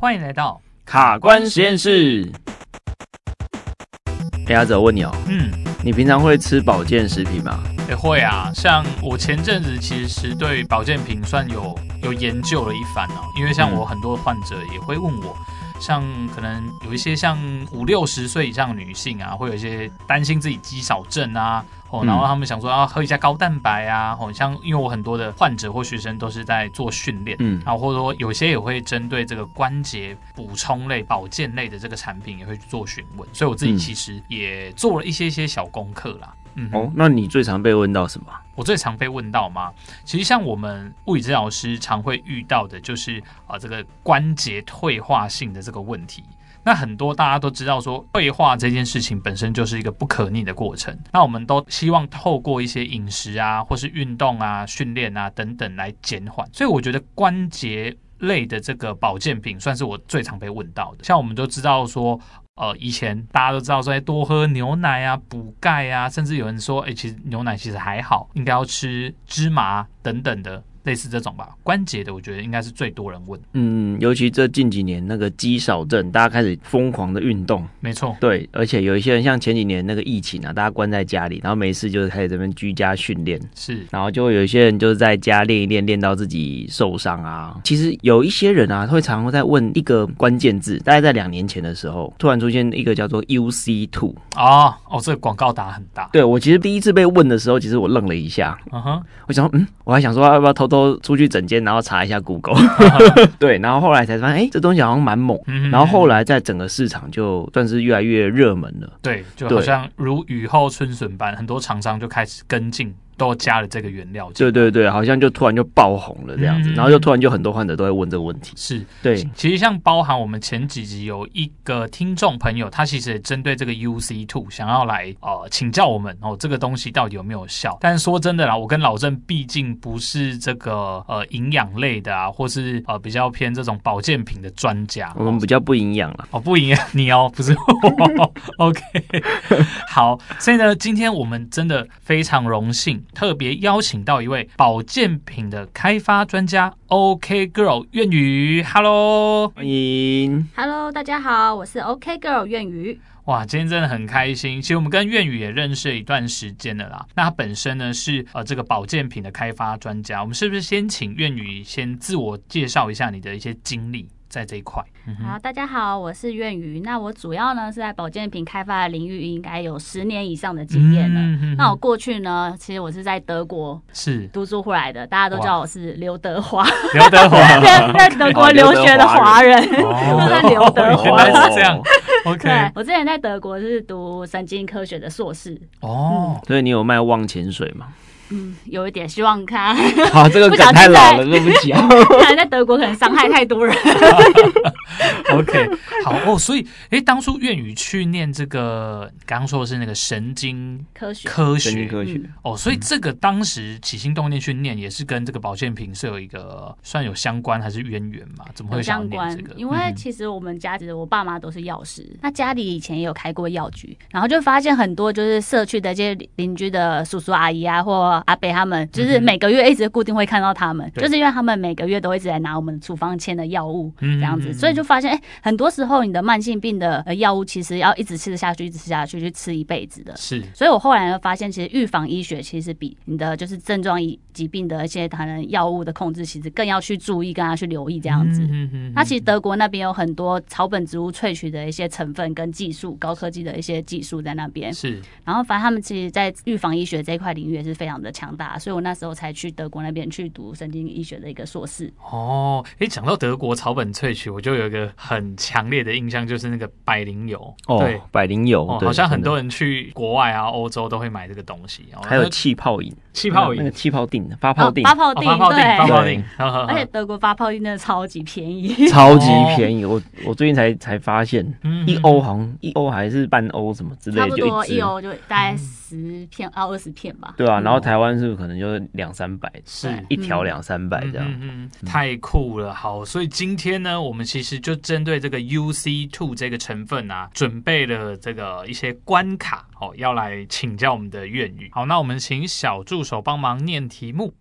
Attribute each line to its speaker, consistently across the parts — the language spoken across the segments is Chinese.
Speaker 1: 欢迎来到
Speaker 2: 卡关实验室。哎，阿泽，我问你哦，嗯，你平常会吃保健食品吗？
Speaker 1: 也会啊，像我前阵子其实对保健品算有有研究了一番哦，因为像我很多患者也会问我。像可能有一些像五六十岁以上的女性啊，会有一些担心自己肌少症啊，哦，然后他们想说要喝一下高蛋白啊，哦，像因为我很多的患者或学生都是在做训练，嗯，然后或者说有些也会针对这个关节补充类、保健类的这个产品也会去做询问，所以我自己其实也做了一些些小功课啦。嗯，
Speaker 2: 哦，那你最常被问到什么？
Speaker 1: 我最常被问到吗？其实像我们物理治疗师常会遇到的，就是啊、呃，这个关节退化性的这个问题。那很多大家都知道，说退化这件事情本身就是一个不可逆的过程。那我们都希望透过一些饮食啊，或是运动啊、训练啊等等来减缓。所以我觉得关节类的这个保健品，算是我最常被问到的。像我们都知道说。呃，以前大家都知道说，哎，多喝牛奶啊，补钙啊，甚至有人说，哎，其实牛奶其实还好，应该要吃芝麻等等的。类似这种吧，关节的我觉得应该是最多人问。
Speaker 2: 嗯，尤其这近几年那个肌少症，大家开始疯狂的运动。
Speaker 1: 没错，
Speaker 2: 对，而且有一些人像前几年那个疫情啊，大家关在家里，然后没事就是开始这边居家训练。
Speaker 1: 是，
Speaker 2: 然后就会有一些人就是在家练一练，练到自己受伤啊。其实有一些人啊，会常常在问一个关键字，大概在两年前的时候，突然出现一个叫做 UC two。
Speaker 1: 哦哦，这个广告打很大。
Speaker 2: 对，我其实第一次被问的时候，其实我愣了一下。嗯哼，我想说，嗯，我还想说要不要偷偷。都出去整间，然后查一下 Google，对，然后后来才发现，哎、欸，这东西好像蛮猛。然后后来在整个市场就算是越来越热门了。
Speaker 1: 对，就好像如雨后春笋般，很多厂商就开始跟进。都加了这个原料，
Speaker 2: 对对对，好像就突然就爆红了这样子，嗯、然后就突然就很多患者都在问这个问题。
Speaker 1: 是
Speaker 2: 对，
Speaker 1: 其实像包含我们前几集有一个听众朋友，他其实也针对这个 UC two 想要来呃请教我们哦，这个东西到底有没有效？但是说真的啦，我跟老郑毕竟不是这个呃营养类的啊，或是呃比较偏这种保健品的专家，
Speaker 2: 我们比较不营养了
Speaker 1: 哦，不营养你哦，不是我。OK，好，所以呢，今天我们真的非常荣幸。特别邀请到一位保健品的开发专家，OK Girl 苑宇，Hello，
Speaker 2: 欢迎
Speaker 3: ，Hello，大家好，我是 OK Girl 苑宇。
Speaker 1: 哇，今天真的很开心。其实我们跟苑宇也认识了一段时间了啦。那他本身呢是呃这个保健品的开发专家。我们是不是先请苑宇先自我介绍一下你的一些经历？在这一块，嗯、
Speaker 3: 好，大家好，我是苑瑜。那我主要呢是在保健品开发的领域，应该有十年以上的经验了。嗯、哼哼，那我过去呢，其实我是在德国是读书回来的，大家都叫我是刘德华，
Speaker 1: 刘德华
Speaker 3: 在在德国留学的华人，都在刘德华。
Speaker 1: 原来是这样。OK，
Speaker 3: 对，我之前在德国是读神经科学的硕士。
Speaker 2: 哦，嗯、所以你有卖忘潜水吗？
Speaker 3: 嗯，有一点希望看。
Speaker 2: 好，这个梗太老了，对不起啊。
Speaker 3: 看来在德国可能伤害太多人。
Speaker 1: OK，好哦。所以，哎、欸，当初苑瑜去念这个，刚刚说的是那个神经科学，科学，
Speaker 2: 神经科学。
Speaker 1: 嗯、哦，所以这个当时起心动念去念，也是跟这个保健品是有一个算有相关还是渊源嘛？怎么会想念这个？
Speaker 3: 相关，因为其实我们家其实我爸妈都是药师，那家里以前也有开过药局，然后就发现很多就是社区的这些邻居的叔叔阿姨啊，或阿北他们就是每个月一直固定会看到他们，嗯、就是因为他们每个月都一直在拿我们处方签的药物这样子，所以就发现哎、欸，很多时候你的慢性病的药物其实要一直吃下去，一直吃下去，去吃一辈子的。是，所以我后来就发现，其实预防医学其实比你的就是症状疾病的一些可能药物的控制，其实更要去注意，更要去留意这样子。嗯嗯嗯。那其实德国那边有很多草本植物萃取的一些成分跟技术，高科技的一些技术在那边。是。然后，反正他们其实，在预防医学这一块领域也是非常的强。大，所以我那时候才去德国那边去读神经医学的一个硕士。
Speaker 1: 哦，哎，讲到德国草本萃取，我就有一个很强烈的印象，就是那个百灵油。
Speaker 2: 哦，对，百灵油，
Speaker 1: 哦，好像很多人去国外啊，欧洲都会买这个东西。
Speaker 2: 还有气泡饮，
Speaker 1: 气泡饮，
Speaker 2: 那个气泡錠，发泡錠，
Speaker 3: 发泡錠，对，
Speaker 1: 发泡錠。
Speaker 3: 而且德国发泡錠真的超级便宜，
Speaker 2: 超级便宜。我我最近才才发现，一欧好像一欧还是半欧什么之类的，
Speaker 3: 差不多一欧就大概十片到二十片吧。
Speaker 2: 对啊，然后台湾是。可能就是两三百，是一条两三百这样，
Speaker 1: 嗯嗯，太酷了。好，所以今天呢，我们其实就针对这个 UC two 这个成分啊，准备了这个一些关卡哦，要来请教我们的粤语。好，那我们请小助手帮忙念题目。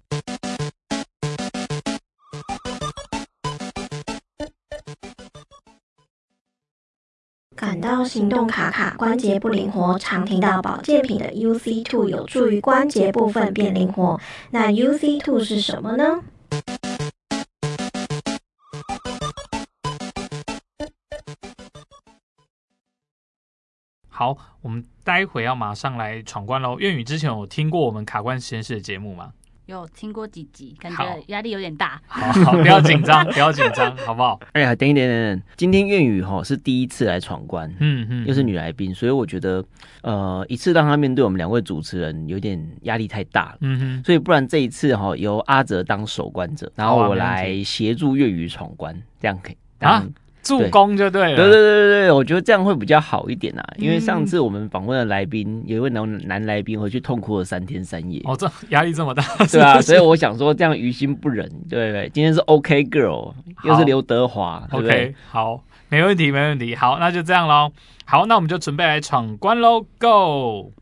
Speaker 4: 感到行动卡卡、关节不灵活，常听到保健品的 UC Two 有助于关节部分变灵活。那 UC Two 是什么呢？
Speaker 1: 好，我们待会要马上来闯关喽。粤语之前有听过我们卡关实验室的节目吗？
Speaker 3: 有听过几集，感觉压力有点大。
Speaker 1: 好，好，不要紧张，不要紧张，好不好？
Speaker 2: 哎呀，等一等等等，今天粤语哈是第一次来闯关，嗯嗯，又是女来宾，所以我觉得呃，一次让她面对我们两位主持人有点压力太大了，嗯哼，所以不然这一次哈由阿哲当守关者，然后我来协助粤语闯关，这样可以啊。
Speaker 1: 助攻就对了，
Speaker 2: 对对对对对，我觉得这样会比较好一点啊。因为上次我们访问的来宾有一位男男来宾回去痛哭了三天三夜，
Speaker 1: 哦，这压力这么大，
Speaker 2: 对啊，所以我想说这样于心不忍，对对，今天是 OK Girl，又是刘德华
Speaker 1: ，OK，好，没问题没问题，好，那就这样喽。好，那我们就准备来闯关喽，Go！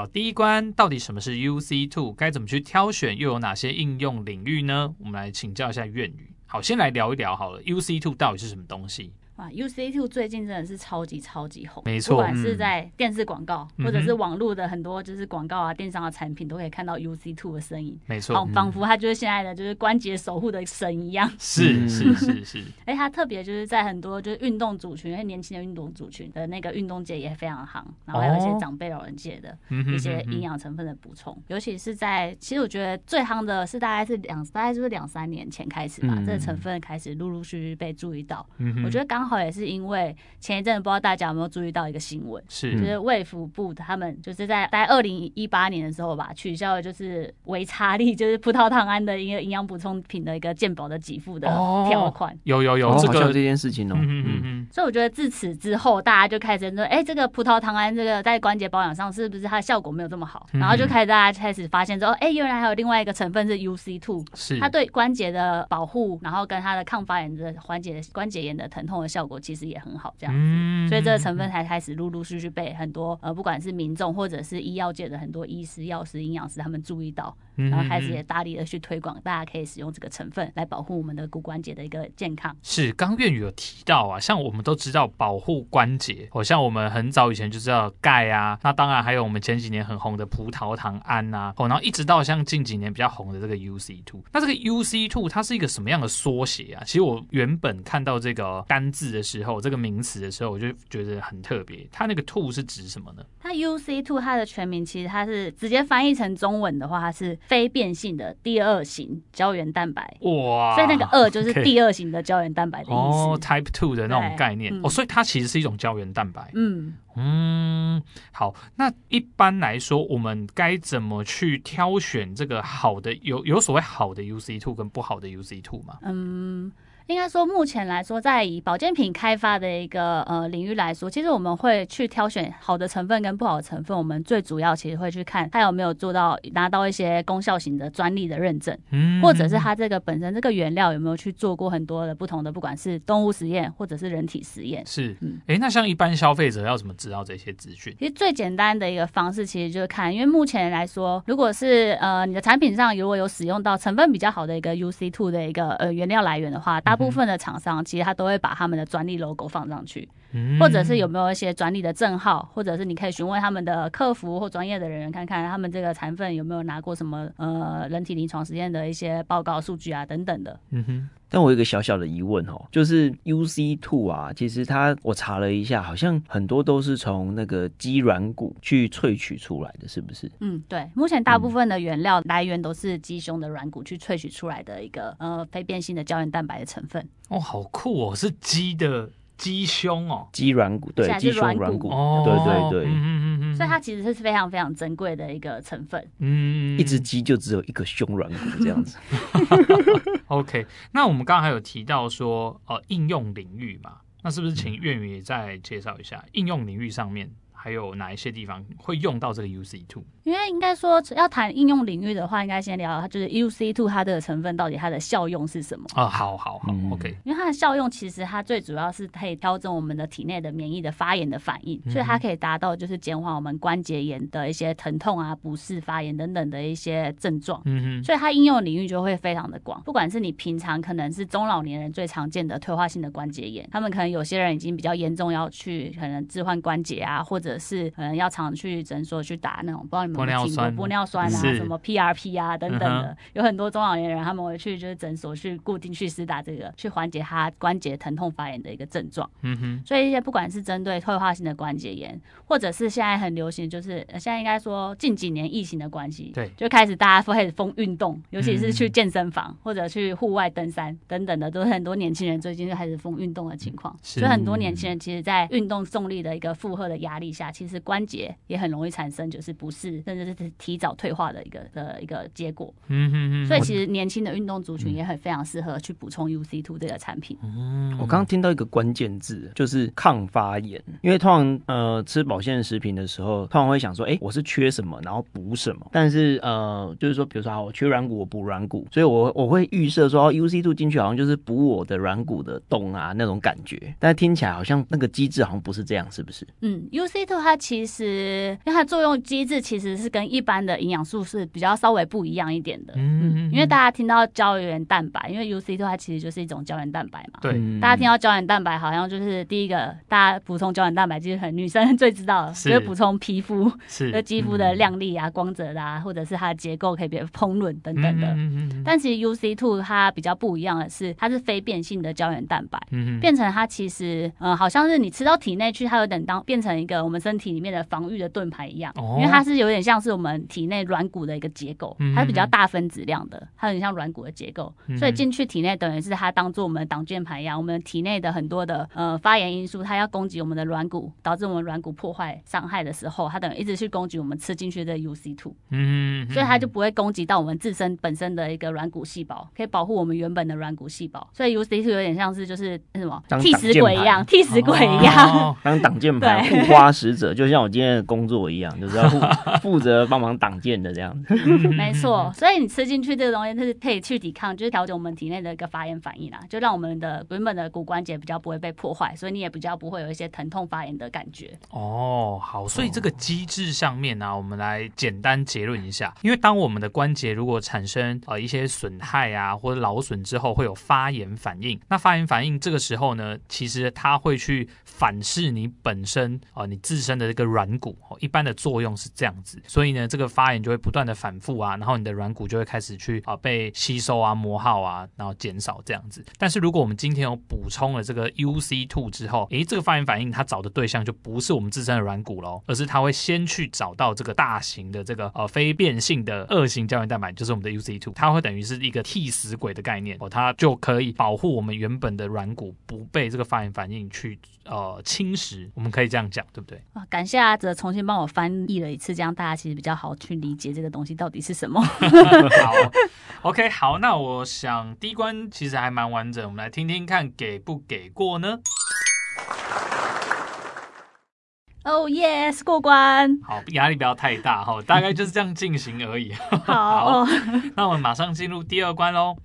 Speaker 1: 好，第一关到底什么是 UC Two？该怎么去挑选？又有哪些应用领域呢？我们来请教一下苑宇。好，先来聊一聊好了，UC Two 到底是什么东西？
Speaker 3: 啊，UC Two 最近真的是超级超级红，
Speaker 1: 没错，
Speaker 3: 不管是在电视广告、嗯、或者是网络的很多就是广告啊、电商的产品，都可以看到 UC Two 的身影，
Speaker 1: 没错，
Speaker 3: 好，仿佛它就是现在的就是关节守护的神一样，
Speaker 1: 是是是是。
Speaker 3: 哎，它特别就是在很多就是运动族群，因为年轻的运动族群的那个运动界也非常夯，然后还有一些长辈老人界的一些营养成分的补充，尤其是在其实我觉得最夯的是大概是两大概就是两三年前开始吧，嗯、这个成分开始陆陆续续被注意到，嗯、我觉得刚好也是因为。前一阵子不知道大家有没有注意到一个新闻，是就是卫福部他们就是在在二零一八年的时候吧，取消了就是维差利就是葡萄糖胺的一个营养补充品的一个健保的给付的条款。
Speaker 1: 有有有这个
Speaker 2: 这件事情哦，嗯嗯
Speaker 3: 嗯。所以我觉得自此之后，大家就开始说，哎，这个葡萄糖胺这个在关节保养上是不是它的效果没有这么好？然后就开始大家开始发现说，哎，原来还有另外一个成分是 UC two，是它对关节的保护，然后跟它的抗发炎的缓解关节炎的疼痛的效果其实也很好，这样子。所以这个成分才开始陆陆续续被很多呃，不管是民众或者是医药界的很多医师、药师、营养师他们注意到，然后开始也大力的去推广，大家可以使用这个成分来保护我们的骨关节的一个健康。
Speaker 1: 是，刚苑宇有提到啊，像我们都知道保护关节，好像我们很早以前就知道钙啊，那当然还有我们前几年很红的葡萄糖胺啊，哦，然后一直到像近几年比较红的这个 UC two，那这个 UC two 它是一个什么样的缩写啊？其实我原本看到这个单字的时候，这个名词的时候，我就觉得很特别，它那个 two 是指什么呢？
Speaker 3: 它 UC two 它的全名其实它是直接翻译成中文的话，它是非变性的第二型胶原蛋白。哇，所以那个二就是第二型的胶原蛋白的意思。
Speaker 1: 哦，Type two 的那种概念。嗯、哦，所以它其实是一种胶原蛋白。嗯嗯，好，那一般来说，我们该怎么去挑选这个好的？有有所谓好的 UC two 跟不好的 UC two 吗？嗯。
Speaker 3: 应该说，目前来说，在以保健品开发的一个呃领域来说，其实我们会去挑选好的成分跟不好的成分。我们最主要其实会去看它有没有做到拿到一些功效型的专利的认证，嗯，或者是它这个本身这个原料有没有去做过很多的不同的，不管是动物实验或者是人体实验。
Speaker 1: 是，嗯，哎，那像一般消费者要怎么知道这些资讯？
Speaker 3: 其实最简单的一个方式，其实就是看，因为目前来说，如果是呃你的产品上如果有使用到成分比较好的一个 UC two 的一个呃原料来源的话，大部分的厂商其实他都会把他们的专利 logo 放上去，或者是有没有一些专利的证号，或者是你可以询问他们的客服或专业的人员，看看他们这个成分有没有拿过什么呃人体临床实验的一些报告数据啊等等的。嗯哼。
Speaker 2: 但我有一个小小的疑问哦，就是 UC two 啊，其实它我查了一下，好像很多都是从那个鸡软骨去萃取出来的，是不是？
Speaker 3: 嗯，对，目前大部分的原料来源都是鸡胸的软骨去萃取出来的一个呃非变性的胶原蛋白的成分。
Speaker 1: 哦，好酷哦，是鸡的鸡胸哦，
Speaker 2: 鸡软骨，对，鸡胸软骨，哦，对对对，嗯
Speaker 3: 嗯嗯，所以它其实是非常非常珍贵的一个成分。
Speaker 2: 嗯，一只鸡就只有一个胸软骨这样子。
Speaker 1: OK，那我们刚刚还有提到说，呃，应用领域嘛，那是不是请苑宇也再介绍一下、嗯、应用领域上面还有哪一些地方会用到这个 UC Two？
Speaker 3: 因为应该说要谈应用领域的话，应该先聊它就是 UC Two 它的成分到底它的效用是什么
Speaker 1: 啊？好好好，OK。
Speaker 3: 因为它的效用其实它最主要是可以调整我们的体内的免疫的发炎的反应，所以它可以达到就是减缓我们关节炎的一些疼痛啊、不适、发炎等等的一些症状。嗯哼。所以它应用领域就会非常的广，不管是你平常可能是中老年人最常见的退化性的关节炎，他们可能有些人已经比较严重，要去可能置换关节啊，或者是可能要常去诊所去打那种，不知道你们有没有听过玻尿酸啊，什么 PRP 啊等等的，嗯、有很多中老年人他们会去就是诊所去固定去施打这个，去缓解他关节疼痛发炎的一个症状。嗯哼，所以一些不管是针对退化性的关节炎，或者是现在很流行，就是现在应该说近几年疫情的关系，对，就开始大家开始疯运动，尤其是去健身房或者去户外登山等等的，都是很多年轻人最近就开始疯运动的情况。所以很多年轻人其实，在运动重力的一个负荷的压力下，其实关节也很容易产生就是不适，甚至是提早退化的一个的一个结果。嗯嗯嗯。所以其实年轻的运动族群也很非常适合去补充 UC Two 这个产品。
Speaker 2: 嗯，我刚刚听到一个关键字，就是抗发炎。因为通常呃吃保健食品的时候，通常会想说，哎，我是缺什么，然后补什么。但是呃，就是说，比如说好，我缺软骨，我补软骨，所以我我会预设说，UC Two 进去好像就是补我的软骨的洞啊那种感觉。但是听起来好像那个机制好像不是这样，是不是？
Speaker 3: 嗯，UC Two 它其实因为它作用机制其实是跟一般的营养素是比较稍微不一样一点的。嗯，嗯因为大家听到胶原蛋白，因为 UC Two 它其实就是一种胶原蛋白嘛。对。大家听到胶原蛋白，好像就是第一个大家补充胶原蛋白，其实很女生 最知道的，就是补充皮肤，是的肌肤的亮丽啊、光泽啊，或者是它的结构可以变膨润等等的。嗯嗯但其实 UC Two 它比较不一样的是，它是非变性的胶原蛋白，变成它其实呃，好像是你吃到体内去，它有点当变成一个我们身体里面的防御的盾牌一样，因为它是有点像是我们体内软骨的一个结构，它是比较大分子量的，它有点像软骨的结构，所以进去体内等于是它当做我们的挡箭牌一样，我们体内的很多的呃发炎因素，它要攻击我们的软骨，导致我们软骨破坏伤害的时候，它等于一直去攻击我们吃进去的 UC Two，嗯，所以它就不会攻击到我们自身本身的一个软骨细胞，可以保护我们原本的软骨细胞，所以 UC Two 有点像是就是什么替死鬼一样，替死鬼一样，
Speaker 2: 当挡箭牌 护花就像我今天的工作一样，就是要负 责帮忙挡箭的这样子。
Speaker 3: 没错，所以你吃进去这个东西，它是可以去抵抗，就是调节我们体内的一个发炎反应啦，就让我们的原本的骨关节比较不会被破坏，所以你也比较不会有一些疼痛发炎的感觉。
Speaker 1: 哦，好，所以这个机制上面呢、啊，我们来简单结论一下，因为当我们的关节如果产生呃一些损害啊或者劳损之后，会有发炎反应。那发炎反应这个时候呢，其实它会去反噬你本身啊、你自身的这个软骨，哦一般的作用是这样子，所以呢，这个发炎就会不断的反复啊，然后你的软骨就会开始去啊、被吸收啊磨耗啊，然后减少这样子。但是如果我们今天有补充了这个 UC Two 之后，诶，这个发炎反应它找的对象就不是我们自身的软骨喽，而是它会先去找到这个大型的这个呃非变性的二型胶原蛋白，就是我们的 UC Two，它会等于是一个替死鬼的概念哦，它就可以保护我们原本的软骨不被这个发炎反应去呃侵蚀，我们可以这样讲，对不对？
Speaker 3: 啊，感谢阿泽重新帮我翻译了一次，这样大家其实比较好去理解这个东西到底是什么。
Speaker 1: 好，OK，好，那我想第一关其实还蛮完整，我们来听听看给不给过呢？
Speaker 3: 哦，yes，过关。
Speaker 1: 好，压力不要太大哈，大概就是这样进行而已。
Speaker 3: 好，好，
Speaker 1: 那我们马上进入第二关喽。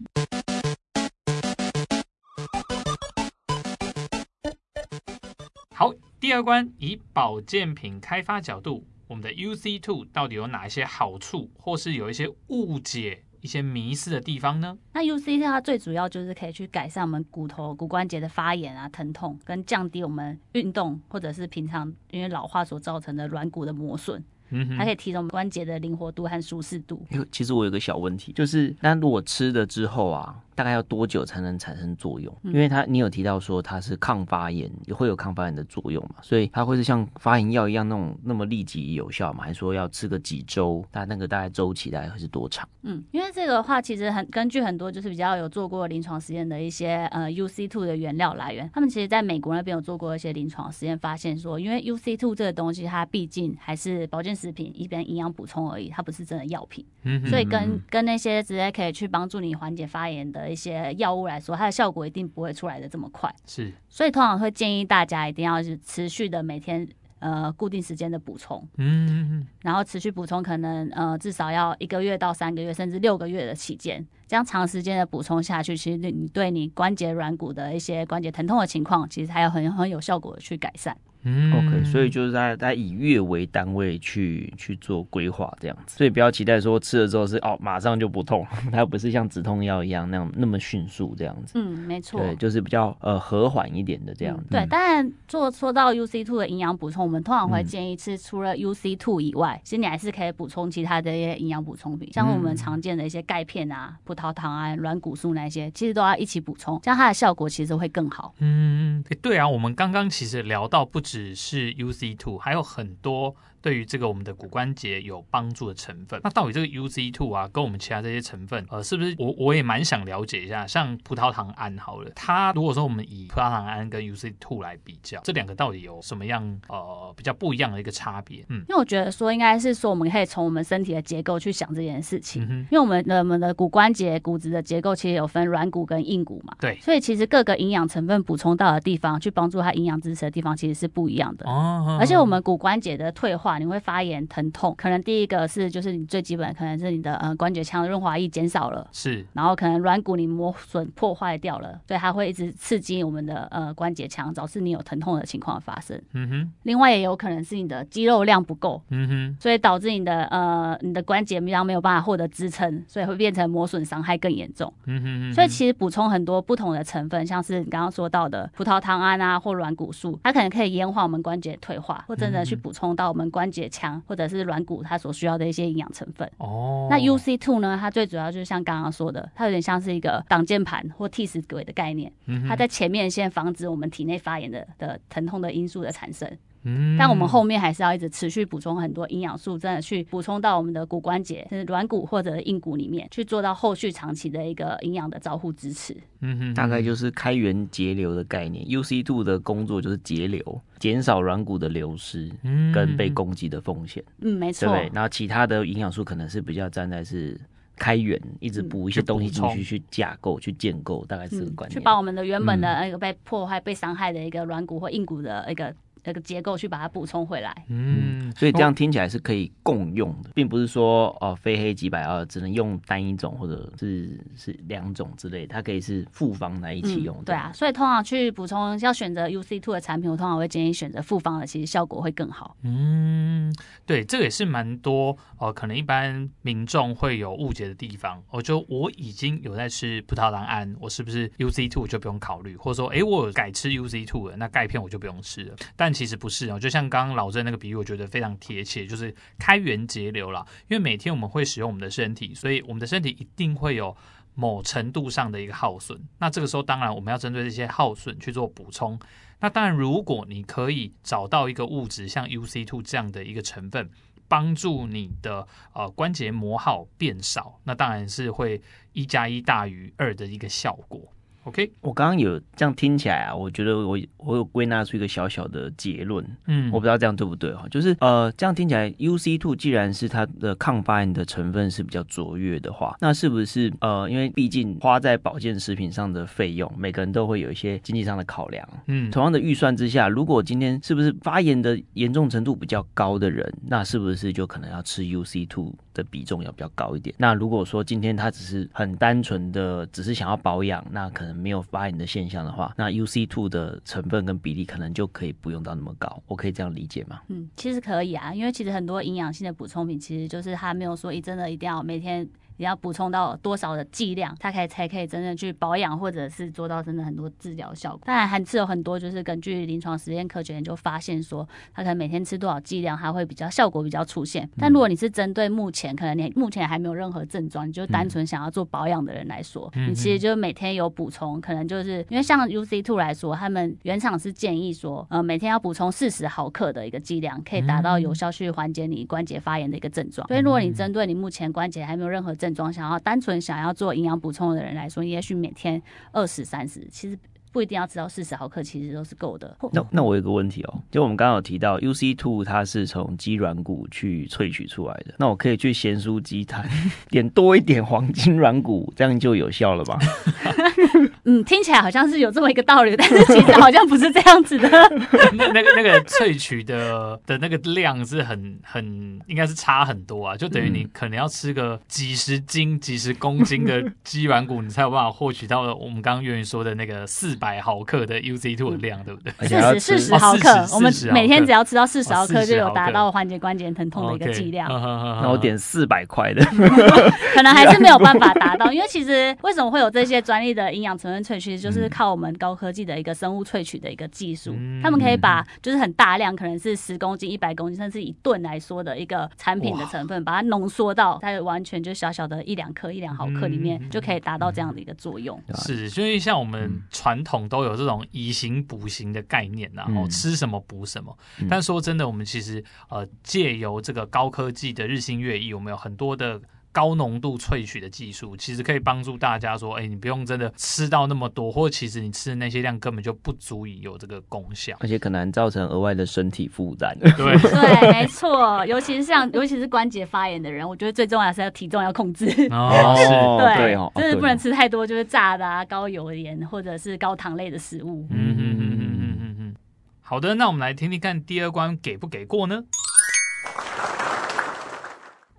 Speaker 1: 好，第二关以保健品开发角度，我们的 UC Two 到底有哪一些好处，或是有一些误解？一些迷失的地方呢？
Speaker 3: 那 UC 它最主要就是可以去改善我们骨头骨关节的发炎啊、疼痛，跟降低我们运动或者是平常因为老化所造成的软骨的磨损。嗯哼，还可以提升我们关节的灵活度和舒适度。
Speaker 2: 其实我有个小问题，就是那如果吃了之后啊。大概要多久才能产生作用？因为它你有提到说它是抗发炎，也会有抗发炎的作用嘛，所以它会是像发炎药一样那种那么立即有效嘛？还是说要吃个几周？它那个大概周期大概会是多长？
Speaker 3: 嗯，因为这个的话，其实很根据很多就是比较有做过临床实验的一些呃 UC two 的原料来源，他们其实在美国那边有做过一些临床实验，发现说，因为 UC two 这个东西它毕竟还是保健食品一边营养补充而已，它不是真的药品，嗯所以跟跟那些直接可以去帮助你缓解发炎的。一些药物来说，它的效果一定不会出来的这么快。是，所以通常会建议大家一定要是持续的每天呃固定时间的补充，
Speaker 1: 嗯，
Speaker 3: 然后持续补充可能呃至少要一个月到三个月，甚至六个月的期间，这样长时间的补充下去，其实你对你关节软骨的一些关节疼痛的情况，其实还有很很有效果的去改善。
Speaker 1: 嗯
Speaker 2: ，OK，所以就是在在以月为单位去去做规划这样子，所以不要期待说吃了之后是哦马上就不痛，它不是像止痛药一样那样那么迅速这样子。
Speaker 3: 嗯，没错，
Speaker 2: 对，就是比较呃和缓一点的这样子。
Speaker 3: 嗯、对，当然做说到 UC two 的营养补充，我们通常会建议吃除了 UC two 以外，嗯、其实你还是可以补充其他的一些营养补充品，像我们常见的一些钙片啊、葡萄糖啊、软骨素那些，其实都要一起补充，这样它的效果其实会更好。
Speaker 1: 嗯，对啊，我们刚刚其实聊到不只是 UC two 还有很多。对于这个我们的骨关节有帮助的成分，那到底这个 UC two 啊，跟我们其他这些成分，呃，是不是我我也蛮想了解一下？像葡萄糖胺好了，它如果说我们以葡萄糖胺跟 UC two 来比较，这两个到底有什么样呃比较不一样的一个差别？嗯，
Speaker 3: 因为我觉得说应该是说我们可以从我们身体的结构去想这件事情，
Speaker 1: 嗯、
Speaker 3: 因为我们的我们的骨关节骨质的结构其实有分软骨跟硬骨嘛，
Speaker 1: 对，
Speaker 3: 所以其实各个营养成分补充到的地方，去帮助它营养支持的地方其实是不一样的
Speaker 1: 哦，
Speaker 3: 而且我们骨关节的退化，你会发炎。疼痛。可能第一个是就是你最基本可能是你的呃关节腔的润滑液减少了，
Speaker 1: 是，
Speaker 3: 然后可能软骨你磨损破坏掉了，所以它会一直刺激我们的呃关节腔，导致你有疼痛的情况发生。
Speaker 1: 嗯哼，
Speaker 3: 另外也有可能是你的肌肉量不够，
Speaker 1: 嗯哼，
Speaker 3: 所以导致你的呃你的关节量没有办法获得支撑，所以会变成磨损伤害更严重。
Speaker 1: 嗯哼，嗯哼，
Speaker 3: 所以其实补充很多不同的成分，像是你刚刚说到的葡萄糖胺啊或软骨素，它可能可以延缓我们关节退化，或真的去补充到我们关节腔或者是软骨它。所需要的一些营养成分
Speaker 1: 哦，
Speaker 3: 那 UC two 呢？它最主要就是像刚刚说的，它有点像是一个挡箭盘或替死鬼的概念。
Speaker 1: 嗯哼，
Speaker 3: 它在前面先防止我们体内发炎的的疼痛的因素的产生。
Speaker 1: 嗯，
Speaker 3: 但我们后面还是要一直持续补充很多营养素，真的去补充到我们的骨关节，就是软骨或者硬骨里面，去做到后续长期的一个营养的照护支持。
Speaker 1: 嗯哼，
Speaker 2: 大概就是开源节流的概念。UC two 的工作就是节流，减少软骨的流失，跟被攻击的风险。
Speaker 3: 嗯，没错。
Speaker 2: 对，然后其他的营养素可能是比较站在是开源，一直补一些东西进去，去架构、去建构，大概是这个观念。
Speaker 3: 去把我们的原本的那个被破坏、被伤害的一个软骨或硬骨的一个。这个结构去把它补充回来，
Speaker 1: 嗯，
Speaker 2: 所以这样听起来是可以共用的，并不是说哦非黑即白啊，只能用单一种或者是是两种之类，它可以是复方来一起用。
Speaker 3: 对啊，所以通常去补充要选择 UC two 的产品，我通常会建议选择复方的，其实效果会更好。
Speaker 1: 嗯，对，这个也是蛮多哦，可能一般民众会有误解的地方。我就我已经有在吃葡萄糖胺，我是不是 UC two 就不用考虑？或者说，哎，我有改吃 UC two 了，那钙片我就不用吃了？但其实不是哦，就像刚刚老郑那个比喻，我觉得非常贴切，就是开源节流啦。因为每天我们会使用我们的身体，所以我们的身体一定会有某程度上的一个耗损。那这个时候，当然我们要针对这些耗损去做补充。那当然，如果你可以找到一个物质，像 UC Two 这样的一个成分，帮助你的呃关节磨耗变少，那当然是会一加一大于二的一个效果。OK，
Speaker 2: 我刚刚有这样听起来啊，我觉得我我有归纳出一个小小的结论，
Speaker 1: 嗯，
Speaker 2: 我不知道这样对不对哈，就是呃这样听起来，UC two 既然是它的抗发炎的成分是比较卓越的话，那是不是呃因为毕竟花在保健食品上的费用，每个人都会有一些经济上的考量，
Speaker 1: 嗯，
Speaker 2: 同样的预算之下，如果今天是不是发炎的严重程度比较高的人，那是不是就可能要吃 UC two 的比重要比较高一点？那如果说今天他只是很单纯的只是想要保养，那可能。没有发炎的现象的话，那 UC two 的成分跟比例可能就可以不用到那么高，我可以这样理解吗？
Speaker 3: 嗯，其实可以啊，因为其实很多营养性的补充品，其实就是它没有说一真的一定要每天。你要补充到多少的剂量，它可以才可以真正去保养，或者是做到真的很多治疗效果。当然，还是有很多就是根据临床实验科学研究发现说，它可能每天吃多少剂量，它会比较效果比较出现。但如果你是针对目前可能你目前还没有任何症状，你就单纯想要做保养的人来说，你其实就每天有补充，可能就是因为像 UC two 来说，他们原厂是建议说，呃，每天要补充四十毫克的一个剂量，可以达到有效去缓解你关节发炎的一个症状。所以，如果你针对你目前关节还没有任何症状，想要单纯想要做营养补充的人来说，也许每天二十三十，其实不一定要吃到四十毫克，其实都是够的。
Speaker 2: 那那我有个问题哦，就我们刚刚有提到 UC two 它是从鸡软骨去萃取出来的，那我可以去咸酥鸡摊 点多一点黄金软骨，这样就有效了吧？
Speaker 3: 嗯，听起来好像是有这么一个道理，但是其实好像不是这样子的。
Speaker 1: 那那个那个萃取的的那个量是很很应该是差很多啊，就等于你可能要吃个几十斤、几十公斤的鸡软骨，你才有办法获取到我们刚刚愿意说的那个四百毫克的 UZ2 的量，对不对？
Speaker 3: 四十四十毫克，我们每天只要吃到四十毫克，就有达到缓解关节疼痛的一个剂量。
Speaker 2: 那我点四百块的，
Speaker 3: 可能还是没有办法达到，因为其实为什么会有这些专利的营养成分萃取，就是靠我们高科技的一个生物萃取的一个技术，他们可以把就是很大量，可能是十公斤、一百公斤，甚至以吨来说的一个产品的成分，把它浓缩到它完全就小小的一两克、一两毫克里面，就可以达到这样的一个作用。
Speaker 1: 是，所以像我们传统都有这种以形补形的概念，然后吃什么补什么。但说真的，我们其实呃借由这个高科技的日新月异，我们有很多的。高浓度萃取的技术，其实可以帮助大家说，哎、欸，你不用真的吃到那么多，或其实你吃的那些量根本就不足以有这个功效，
Speaker 2: 而且可能造成额外的身体负担。
Speaker 1: 对
Speaker 3: 对，没错，尤其是像尤其是关节发炎的人，我觉得最重要是要体重要控制。
Speaker 1: 哦，是，
Speaker 3: 对，
Speaker 2: 对哦，
Speaker 3: 真的不能吃太多，就是炸的啊、高油盐或者是高糖类的食物。
Speaker 1: 嗯嗯嗯嗯嗯嗯嗯。好的，那我们来听听看第二关给不给过呢？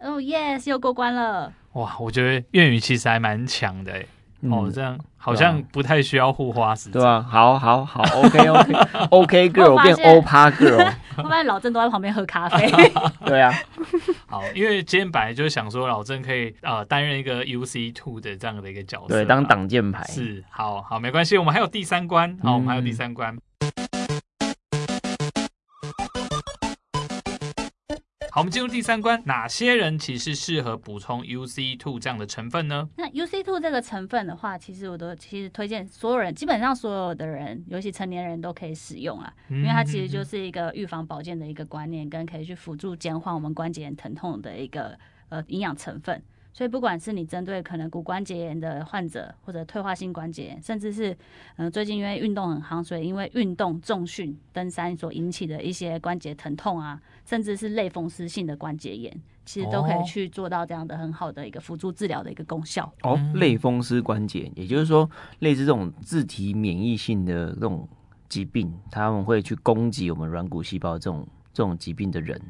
Speaker 3: 哦、oh，yes，又过关了。
Speaker 1: 哇，我觉得粤语其实还蛮强的哎。嗯、哦，这样好像不太需要护花时间，
Speaker 2: 对吧、啊？好好好，OK OK OK Girl 变欧趴 Girl。
Speaker 3: 我发现老郑都在旁边喝咖啡。
Speaker 2: 对啊。
Speaker 1: 好，因为今天本来就是想说老郑可以呃担任一个 UC Two 的这样的一个角色，
Speaker 2: 对，当挡箭牌。
Speaker 1: 是，好好没关系，我们还有第三关，好，我们还有第三关。嗯好，我们进入第三关，哪些人其实适合补充 UC two 这样的成分呢？
Speaker 3: 那 UC two 这个成分的话，其实我都其实推荐所有人，基本上所有的人，尤其成年人都可以使用啊，因为它其实就是一个预防保健的一个观念，跟可以去辅助减缓我们关节炎疼痛的一个呃营养成分。所以，不管是你针对可能骨关节炎的患者，或者退化性关节炎，甚至是嗯、呃、最近因为运动很夯，所以因为运动重训、登山所引起的一些关节疼痛啊，甚至是类风湿性的关节炎，其实都可以去做到这样的很好的一个辅助治疗的一个功效。
Speaker 2: 哦，类风湿关节，也就是说，类似这种自体免疫性的这种疾病，他们会去攻击我们软骨细胞这种这种疾病的人。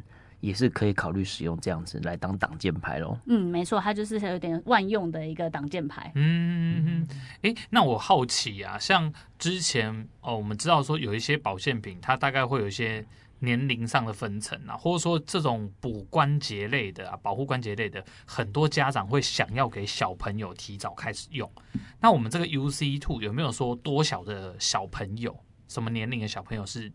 Speaker 2: 也是可以考虑使用这样子来当挡箭牌喽。
Speaker 3: 嗯，没错，它就是有点万用的一个挡箭牌。
Speaker 1: 嗯嗯嗯。哎，那我好奇啊，像之前哦，我们知道说有一些保健品，它大概会有一些年龄上的分层啊，或者说这种补关节类的啊，保护关节类的，很多家长会想要给小朋友提早开始用。那我们这个 UC Two 有没有说多小的小朋友，什么年龄的小朋友是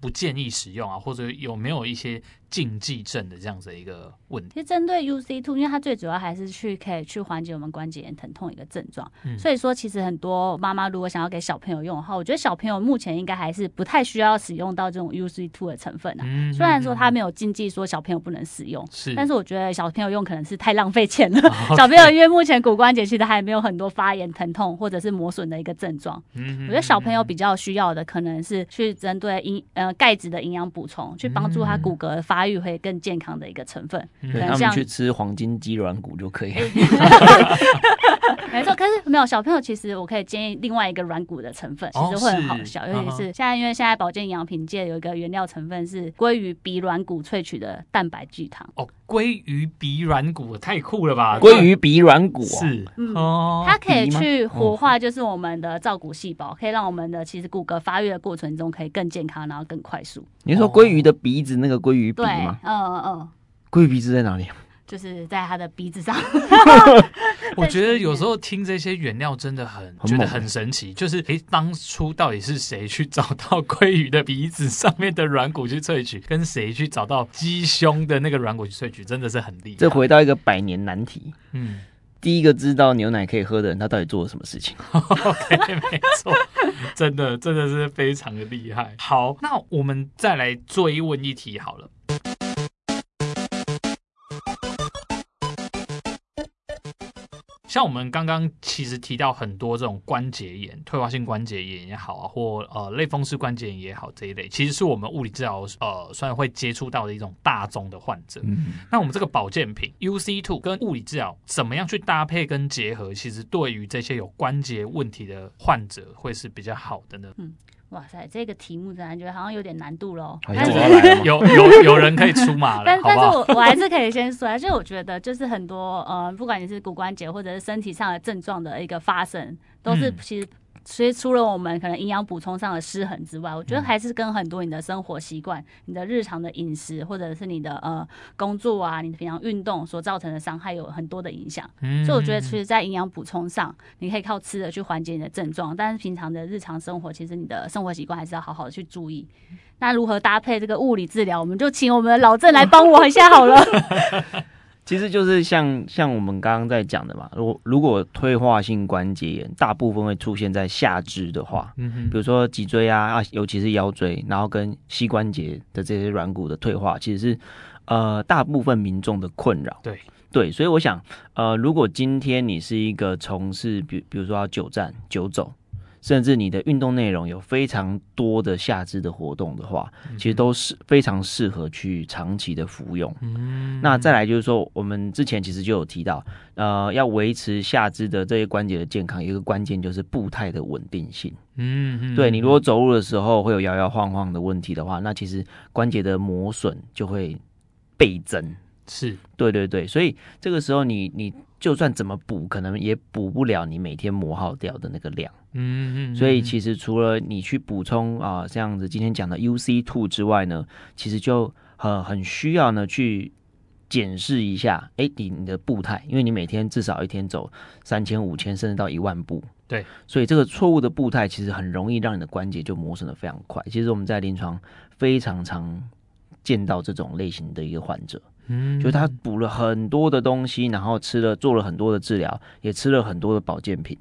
Speaker 1: 不建议使用啊？或者有没有一些禁忌症的这样子的一个问题，
Speaker 3: 其实针对 UC2，因为它最主要还是去可以去缓解我们关节炎疼痛一个症状，嗯、所以说其实很多妈妈如果想要给小朋友用的话，我觉得小朋友目前应该还是不太需要使用到这种 UC two 的成分啊。嗯、虽然说它没有禁忌说小朋友不能使用，是，但是我觉得小朋友用可能是太浪费钱了。哦、小朋友因为目前骨关节其实还没有很多发炎疼痛或者是磨损的一个症状，嗯、我觉得小朋友比较需要的可能是去针对营呃钙质的营养补充，去帮助他骨骼发。发育会更健康的一个成分，
Speaker 2: 对，他们去吃黄金鸡软骨就可以。
Speaker 3: 没错，可是没有小朋友，其实我可以建议另外一个软骨的成分，其实会很好笑，哦、尤其是。现在，因为现在保健营养品界有一个原料成分是鲑鱼鼻软骨萃取的蛋白聚糖。
Speaker 1: 哦，鲑鱼鼻软骨太酷了吧？
Speaker 2: 鲑鱼鼻软骨、哦、
Speaker 1: 是，
Speaker 3: 嗯，哦，它可以去活化，就是我们的造骨细胞，可以让我们的其实骨骼发育的过程中可以更健康，然后更快速。
Speaker 2: 你说鲑鱼的鼻子那个鲑鱼鼻吗？
Speaker 3: 嗯嗯嗯，
Speaker 2: 鲑鱼鼻子在哪里？
Speaker 3: 就是在他的鼻子上。
Speaker 1: 我觉得有时候听这些原料真的很觉得很神奇，就是诶，当初到底是谁去找到鲑鱼的鼻子上面的软骨去萃取，跟谁去找到鸡胸的那个软骨去萃取，真的是很厉害。
Speaker 2: 这回到一个百年难题。嗯，第一个知道牛奶可以喝的人，他到底做了什么事情？
Speaker 1: OK，没错，真的真的是非常的厉害。好，那我们再来追问一题好了。像我们刚刚其实提到很多这种关节炎、退化性关节炎也好啊，或呃类风湿关节炎也好这一类，其实是我们物理治疗呃虽然会接触到的一种大宗的患者。嗯，那我们这个保健品 UC Two 跟物理治疗怎么样去搭配跟结合，其实对于这些有关节问题的患者会是比较好的呢？嗯。
Speaker 3: 哇塞，这个题目真的觉得好像有点难度喽。
Speaker 1: 但是有有有人可以出马了，
Speaker 3: 但但是我我还是可以先说，就我觉得就是很多呃，不管你是骨关节或者是身体上的症状的一个发生，都是其实。所以除了我们可能营养补充上的失衡之外，我觉得还是跟很多你的生活习惯、你的日常的饮食，或者是你的呃工作啊、你的平常运动所造成的伤害有很多的影响。所以我觉得，其实，在营养补充上，你可以靠吃的去缓解你的症状，但是平常的日常生活，其实你的生活习惯还是要好好的去注意。那如何搭配这个物理治疗，我们就请我们的老郑来帮我一下好了。
Speaker 2: 其实就是像像我们刚刚在讲的嘛，如果如果退化性关节炎大部分会出现在下肢的话，嗯哼，比如说脊椎啊啊，尤其是腰椎，然后跟膝关节的这些软骨的退化，其实是呃大部分民众的困扰。
Speaker 1: 对
Speaker 2: 对，所以我想，呃，如果今天你是一个从事比比如说要久站久走。甚至你的运动内容有非常多的下肢的活动的话，其实都是非常适合去长期的服用。嗯，那再来就是说，我们之前其实就有提到，呃，要维持下肢的这些关节的健康，有一个关键就是步态的稳定性。嗯，对，你如果走路的时候会有摇摇晃晃的问题的话，那其实关节的磨损就会倍增。
Speaker 1: 是，
Speaker 2: 对对对，所以这个时候你你就算怎么补，可能也补不了你每天磨耗掉的那个量。嗯嗯，所以其实除了你去补充啊这样子今天讲的 UC Two 之外呢，其实就很很需要呢去检视一下，哎，你你的步态，因为你每天至少一天走三千五千甚至到一万步，
Speaker 1: 对，
Speaker 2: 所以这个错误的步态其实很容易让你的关节就磨损的非常快。其实我们在临床非常常见到这种类型的一个患者，嗯，就是他补了很多的东西，然后吃了做了很多的治疗，也吃了很多的保健品。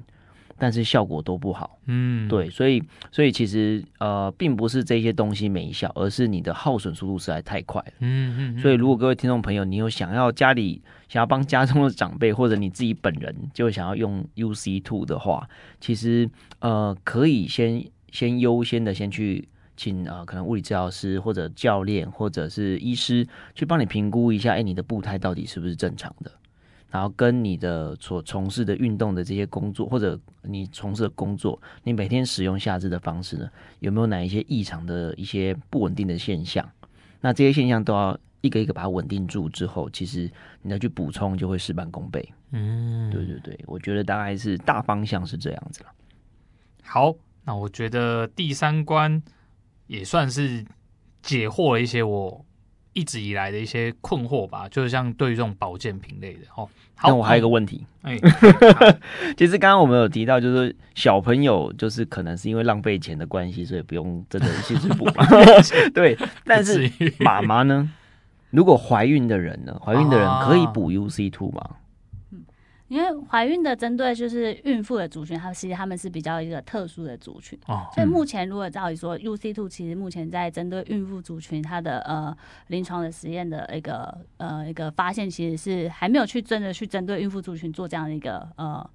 Speaker 2: 但是效果都不好，嗯，对，所以所以其实呃，并不是这些东西没效，而是你的耗损速度实在太快了，嗯嗯。所以如果各位听众朋友，你有想要家里想要帮家中的长辈或者你自己本人就想要用 UC Two 的话，其实呃，可以先先优先的先去请呃，可能物理治疗师或者教练或者是医师去帮你评估一下，哎，你的步态到底是不是正常的。然后跟你的所从事的运动的这些工作，或者你从事的工作，你每天使用下肢的方式呢，有没有哪一些异常的一些不稳定的现象？那这些现象都要一个一个把它稳定住之后，其实你要去补充就会事半功倍。嗯，对对对，我觉得大概是大方向是这样子了。
Speaker 1: 好，那我觉得第三关也算是解惑了一些我。一直以来的一些困惑吧，就是像对于这种保健品类的哦。好，
Speaker 2: 那我还有一个问题，哎，其实刚刚我们有提到，就是小朋友就是可能是因为浪费钱的关系，所以不用真的去补嘛。对，但是妈妈呢？如果怀孕的人呢？怀孕的人可以补 UC Two 吗？
Speaker 3: 因为怀孕的针对就是孕妇的族群，它其实他们是比较一个特殊的族群，哦、所以目前如果照理说，UC Two 其实目前在针对孕妇族群，它的呃临床的实验的一个呃一个发现，其实是还没有去真的去针对孕妇族群做这样的一个呃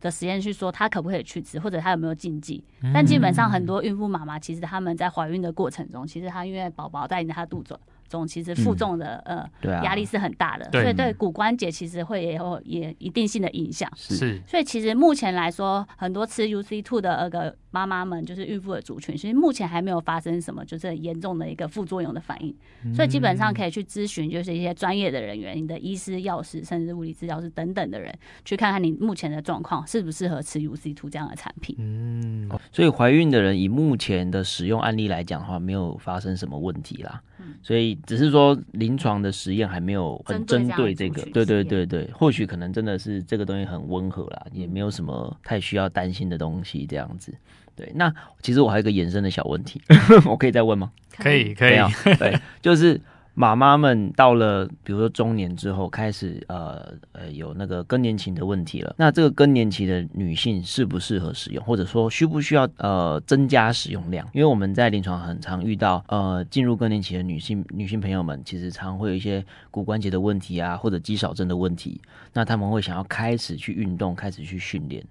Speaker 3: 的实验，去说它可不可以去吃，或者它有没有禁忌。但基本上很多孕妇妈妈，其实他们在怀孕的过程中，其实她因为宝宝带着她肚子。种其实负重的、嗯、呃压力是很大的，所以对骨关节其实会也有也一定性的影响。
Speaker 1: 是，
Speaker 3: 所以其实目前来说，很多吃 UC Two 的那个妈妈们，就是孕妇的族群，其实目前还没有发生什么就是很严重的一个副作用的反应。嗯、所以基本上可以去咨询，就是一些专业的人员，你的医师、药师，甚至物理治疗师等等的人，去看看你目前的状况适不适合吃 UC Two 这样的产品。
Speaker 2: 嗯，所以怀孕的人以目前的使用案例来讲的话，没有发生什么问题啦。所以只是说临床的实验还没有很针对这个，对对对对，或许可能真的是这个东西很温和啦，也没有什么太需要担心的东西这样子。对，那其实我还有一个延伸的小问题，我可以再问吗？
Speaker 1: 可以可以，
Speaker 2: 对，就是妈妈们到了，比如说中年之后，开始呃呃有那个更年期的问题了。那这个更年期的女性适不适合使用，或者说需不需要呃增加使用量？因为我们在临床很常遇到呃进入更年期的女性女性朋友们，其实常会有一些骨关节的问题啊，或者肌少症的问题。那他们会想要开始去运动，开始去训练。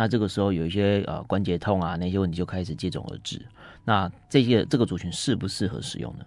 Speaker 2: 那这个时候有一些呃关节痛啊那些问题就开始接踵而至。那这些这个族群适不适合使用呢？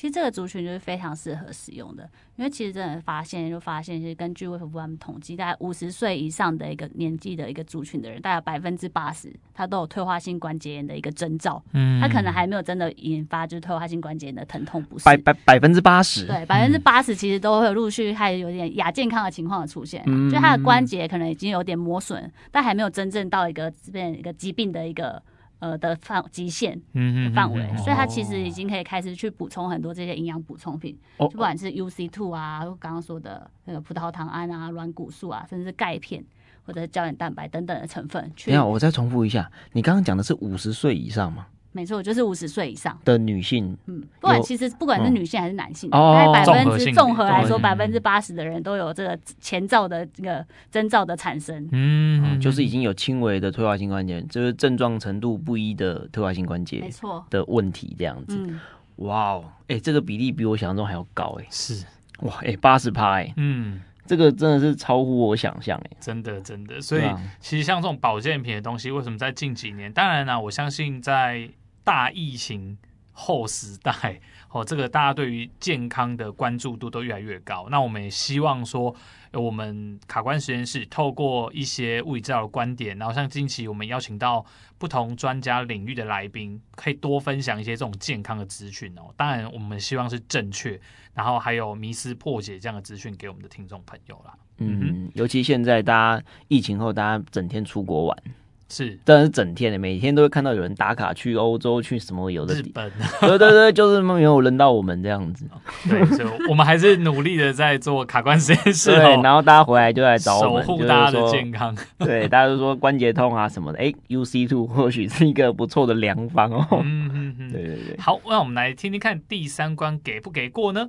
Speaker 3: 其实这个族群就是非常适合使用的，因为其实真的发现就发现，是根据卫福部他们统计，大概五十岁以上的一个年纪的一个族群的人，大概百分之八十他都有退化性关节炎的一个征兆。嗯，他可能还没有真的引发就是退化性关节炎的疼痛不适。
Speaker 2: 百百百分之八十，
Speaker 3: 对，百分之八十其实都会有陆续还有点亚健康的情况的出现，嗯，就他的关节可能已经有点磨损，但还没有真正到一个这边一个疾病的一个。呃的范极限的范围，所以它其实已经可以开始去补充很多这些营养补充品，哦、就不管是 UC two 啊，刚刚说的那个葡萄糖胺啊、软骨素啊，甚至是钙片或者是胶原蛋白等等的成分。去，
Speaker 2: 你好，我再重复一下，你刚刚讲的是五十岁以上吗？
Speaker 3: 没错，就是五十岁以上
Speaker 2: 的女性。
Speaker 3: 嗯，不管其实不管是女性还是男性，大概百分之综合来说，百分之八十的人都有这个前兆的这个征兆的产生。
Speaker 2: 嗯，就是已经有轻微的退化性关节，就是症状程度不一的退化性关节，没错的问题这样子。哇哦，哎，这个比例比我想象中还要高哎。
Speaker 1: 是，
Speaker 2: 哇，哎，八十趴哎。嗯，这个真的是超乎我想象哎。
Speaker 1: 真的真的，所以其实像这种保健品的东西，为什么在近几年？当然呢，我相信在。大疫情后时代，哦，这个大家对于健康的关注度都越来越高。那我们也希望说，我们卡关实验室透过一些物理治疗的观点，然后像近期我们邀请到不同专家领域的来宾，可以多分享一些这种健康的资讯哦。当然，我们希望是正确，然后还有迷思破解这样的资讯给我们的听众朋友啦。
Speaker 2: 嗯，尤其现在大家疫情后，大家整天出国玩。
Speaker 1: 是，
Speaker 2: 真的是整天的，每天都会看到有人打卡去欧洲，去什么有的
Speaker 1: 日本，
Speaker 2: 对对对，就是没有轮到我们这样子。
Speaker 1: 对，所以我们还是努力的在做卡关实验室，
Speaker 2: 对，然后大家回来就来找我们，
Speaker 1: 守护大家的健康。
Speaker 2: 对，大家都说关节痛啊什么的，哎，UC Two 或许是一个不错的良方哦。嗯嗯嗯，对对对。
Speaker 1: 好，那我们来听听看第三关给不给过呢？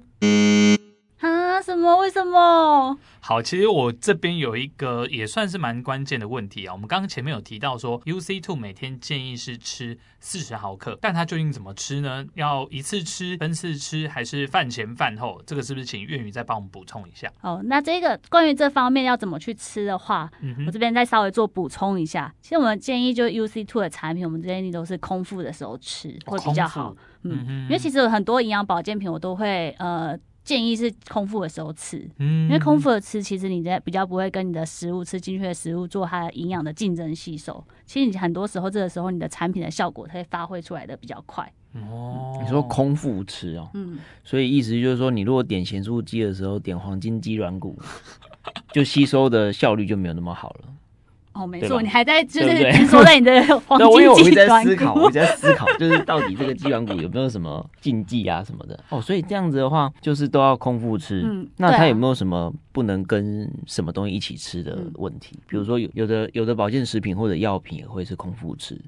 Speaker 3: 啊？什么？为什么？
Speaker 1: 好，其实我这边有一个也算是蛮关键的问题啊。我们刚刚前面有提到说，UC Two 每天建议是吃四十毫克，但它究竟怎么吃呢？要一次吃、分次吃，还是饭前饭后？这个是不是请苑妤再帮我们补充一下？
Speaker 3: 哦，那这个关于这方面要怎么去吃的话，嗯、我这边再稍微做补充一下。其实我们建议就是 UC Two 的产品，我们建议都是空腹的时候吃会比较好。嗯，因为其实有很多营养保健品，我都会呃。建议是空腹的时候吃，嗯，因为空腹的吃，其实你在比较不会跟你的食物吃进去的食物做它的营养的竞争吸收。其实你很多时候这个时候你的产品的效果它会发挥出来的比较快。
Speaker 2: 哦，你说空腹吃哦，嗯，所以意思就是说，你如果点咸酥鸡的时候点黄金鸡软骨，就吸收的效率就没有那么好了。
Speaker 3: 哦，没错，你还在就是说在你的 黄金鸡软骨。
Speaker 2: 对，我一直在思考，我一直在思考，就是到底这个鸡软骨有没有什么禁忌啊什么的。哦，所以这样子的话，就是都要空腹吃。嗯，那它有没有什么不能跟什么东西一起吃的问题？比如说有有的有的保健食品或者药品也会是空腹吃。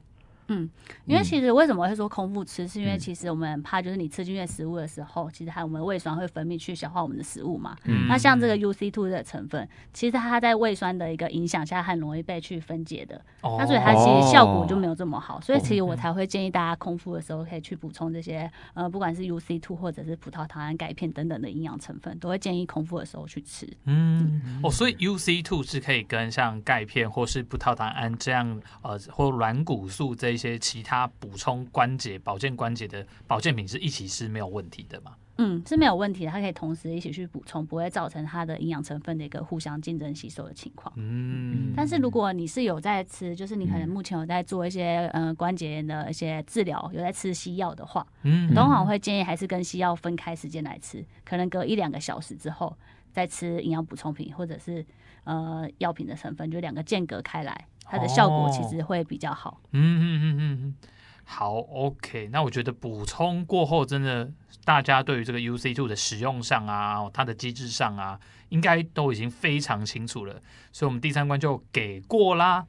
Speaker 3: 嗯，因为其实为什么会说空腹吃，是因为其实我们怕就是你吃进去食物的时候，其实还有我们胃酸会分泌去消化我们的食物嘛。嗯，那像这个 UC two 的成分，其实它在胃酸的一个影响下，很容易被去分解的。哦，那所以它其实效果就没有这么好。所以其实我才会建议大家空腹的时候可以去补充这些呃，不管是 UC two 或者是葡萄糖胺、钙片等等的营养成分，都会建议空腹的时候去吃。
Speaker 1: 嗯，嗯哦，所以 UC two 是可以跟像钙片或是葡萄糖胺这样呃，或软骨素这。一些其他补充关节、保健关节的保健品是一起吃没有问题的嘛？
Speaker 3: 嗯，是没有问题的，它可以同时一起去补充，不会造成它的营养成分的一个互相竞争吸收的情况。嗯，但是如果你是有在吃，就是你可能目前有在做一些嗯、呃、关节炎的一些治疗，有在吃西药的话，嗯，通常我会建议还是跟西药分开时间来吃，可能隔一两个小时之后再吃营养补充品或者是呃药品的成分，就两个间隔开来。它的效果其实会比较好。
Speaker 1: 嗯嗯嗯嗯嗯，好，OK。那我觉得补充过后，真的大家对于这个 UC Two 的使用上啊，它的机制上啊，应该都已经非常清楚了。所以，我们第三关就给过啦。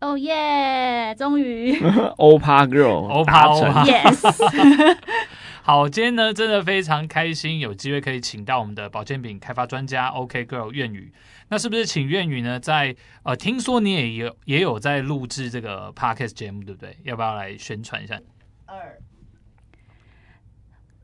Speaker 3: 哦耶！终于
Speaker 2: 欧趴 girl，
Speaker 1: 欧趴欧趴，Yes。好，今天呢，真的非常开心，有机会可以请到我们的保健品开发专家 OK Girl 苑宇。那是不是请苑宇呢？在呃，听说你也有也有在录制这个 Podcast 节目，对不对？要不要来宣传一下？二。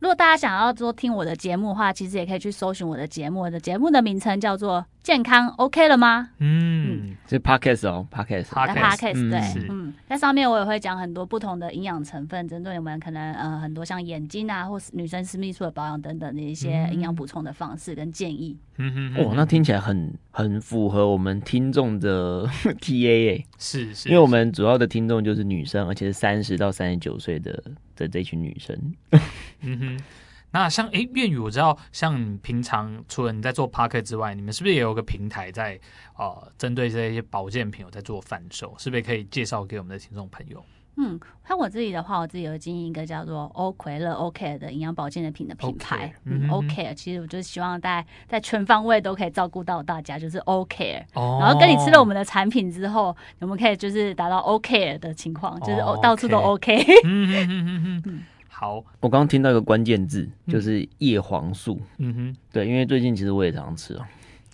Speaker 3: 如果大家想要多听我的节目的话，其实也可以去搜寻我的节目。我的节目的名称叫做“健康 OK 了吗？”
Speaker 1: 嗯，
Speaker 2: 是 Podcast 哦，Podcast，Podcast，
Speaker 3: 对，嗯，在上面我也会讲很多不同的营养成分，针对我们可能呃很多像眼睛啊，或是女生私密处的保养等等的一些营养补充的方式跟建议。
Speaker 1: 嗯
Speaker 2: 哼，哦，那听起来很很符合我们听众的 TA，
Speaker 1: 是是，
Speaker 2: 因为我们主要的听众就是女生，而且是三十到三十九岁的的这群女生。
Speaker 1: 嗯哼，那像哎，粤语，我知道，像平常除了你在做 Podcast 之外，你们是不是也有个平台在呃，针对这些保健品有在做贩售？是不是可以介绍给我们的听众朋友？
Speaker 3: 嗯，像我自己的话，我自己有经营一个叫做欧葵乐 OK 的营养保健的品的品牌。嗯，嗯，OK，其实我就希望大家在全方位都可以照顾到大家，就是 OK。哦。然后跟你吃了我们的产品之后，我们可以就是达到 OK 的情况，就是到处都 OK。
Speaker 1: 嗯嗯嗯嗯。好，
Speaker 2: 我刚刚听到一个关键字，就是叶黄素。
Speaker 1: 嗯哼，
Speaker 2: 对，因为最近其实我也常常吃哦。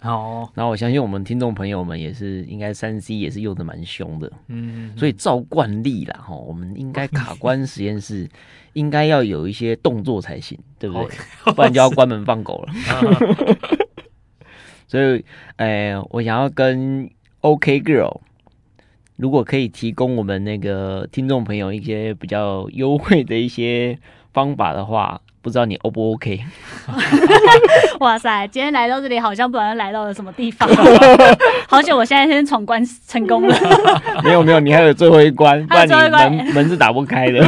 Speaker 1: 哦，
Speaker 2: 然后我相信我们听众朋友们也是，应该三 C 也是用的蛮凶的。
Speaker 1: 嗯哼，
Speaker 2: 所以照惯例啦，哈，我们应该卡关实验室应该要有一些动作才行，对不对？Okay. 不然就要关门放狗了。所以，哎、呃，我想要跟 OK Girl。如果可以提供我们那个听众朋友一些比较优惠的一些方法的话，不知道你 O 不 OK？
Speaker 3: 哇塞，今天来到这里好像不知道来到了什么地方，好久我现在先闯关成功了。
Speaker 2: 没有没有，你还有最后一关，不然你门门是打不开的。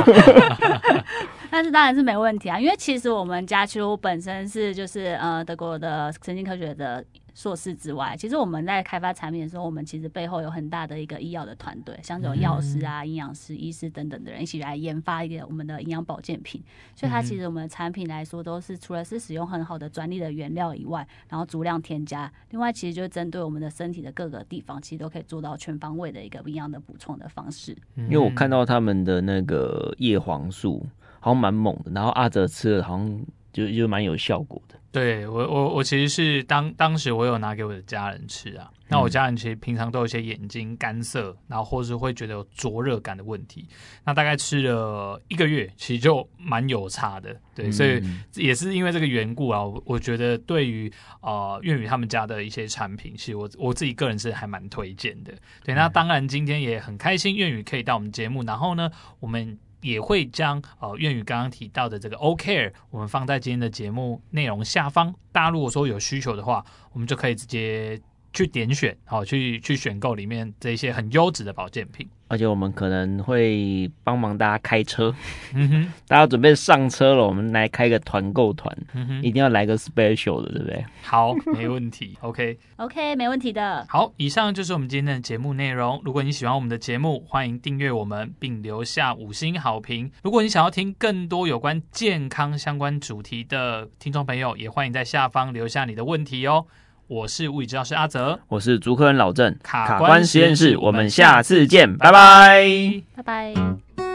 Speaker 3: 但是当然是没问题啊，因为其实我们家其实我本身是就是呃德国的神经科学的。硕士之外，其实我们在开发产品的时候，我们其实背后有很大的一个医药的团队，像这种药师啊、营养师、医师等等的人一起来研发一个我们的营养保健品。所以它其实我们的产品来说，都是除了是使用很好的专利的原料以外，然后足量添加，另外其实就是针对我们的身体的各个地方，其实都可以做到全方位的一个营养的补充的方式。
Speaker 2: 因为我看到他们的那个叶黄素好像蛮猛的，然后阿哲吃了好像就就蛮有效果的。
Speaker 1: 对我我我其实是当当时我有拿给我的家人吃啊，那我家人其实平常都有一些眼睛干涩，然后或是会觉得有灼热感的问题，那大概吃了一个月，其实就蛮有差的。对，所以也是因为这个缘故啊，我我觉得对于呃粤语他们家的一些产品，其实我我自己个人是还蛮推荐的。对，那当然今天也很开心粤语可以到我们节目，然后呢我们。也会将呃粤语刚刚提到的这个 OCare，我们放在今天的节目内容下方。大家如果说有需求的话，我们就可以直接去点选，好去去选购里面这些很优质的保健品。
Speaker 2: 而且我们可能会帮忙大家开车，嗯哼，大家准备上车了，我们来开个团购团，嗯哼，一定要来个 special 的，对不对？
Speaker 1: 好，没问题，OK，OK，
Speaker 3: 没问题的。
Speaker 1: 好，以上就是我们今天的节目内容。如果你喜欢我们的节目，欢迎订阅我们并留下五星好评。如果你想要听更多有关健康相关主题的听众朋友，也欢迎在下方留下你的问题哦。我是物理治疗师阿泽，
Speaker 2: 我是竹科人老郑，
Speaker 1: 卡关实验室，
Speaker 2: 我们下次见，拜拜，
Speaker 3: 拜拜。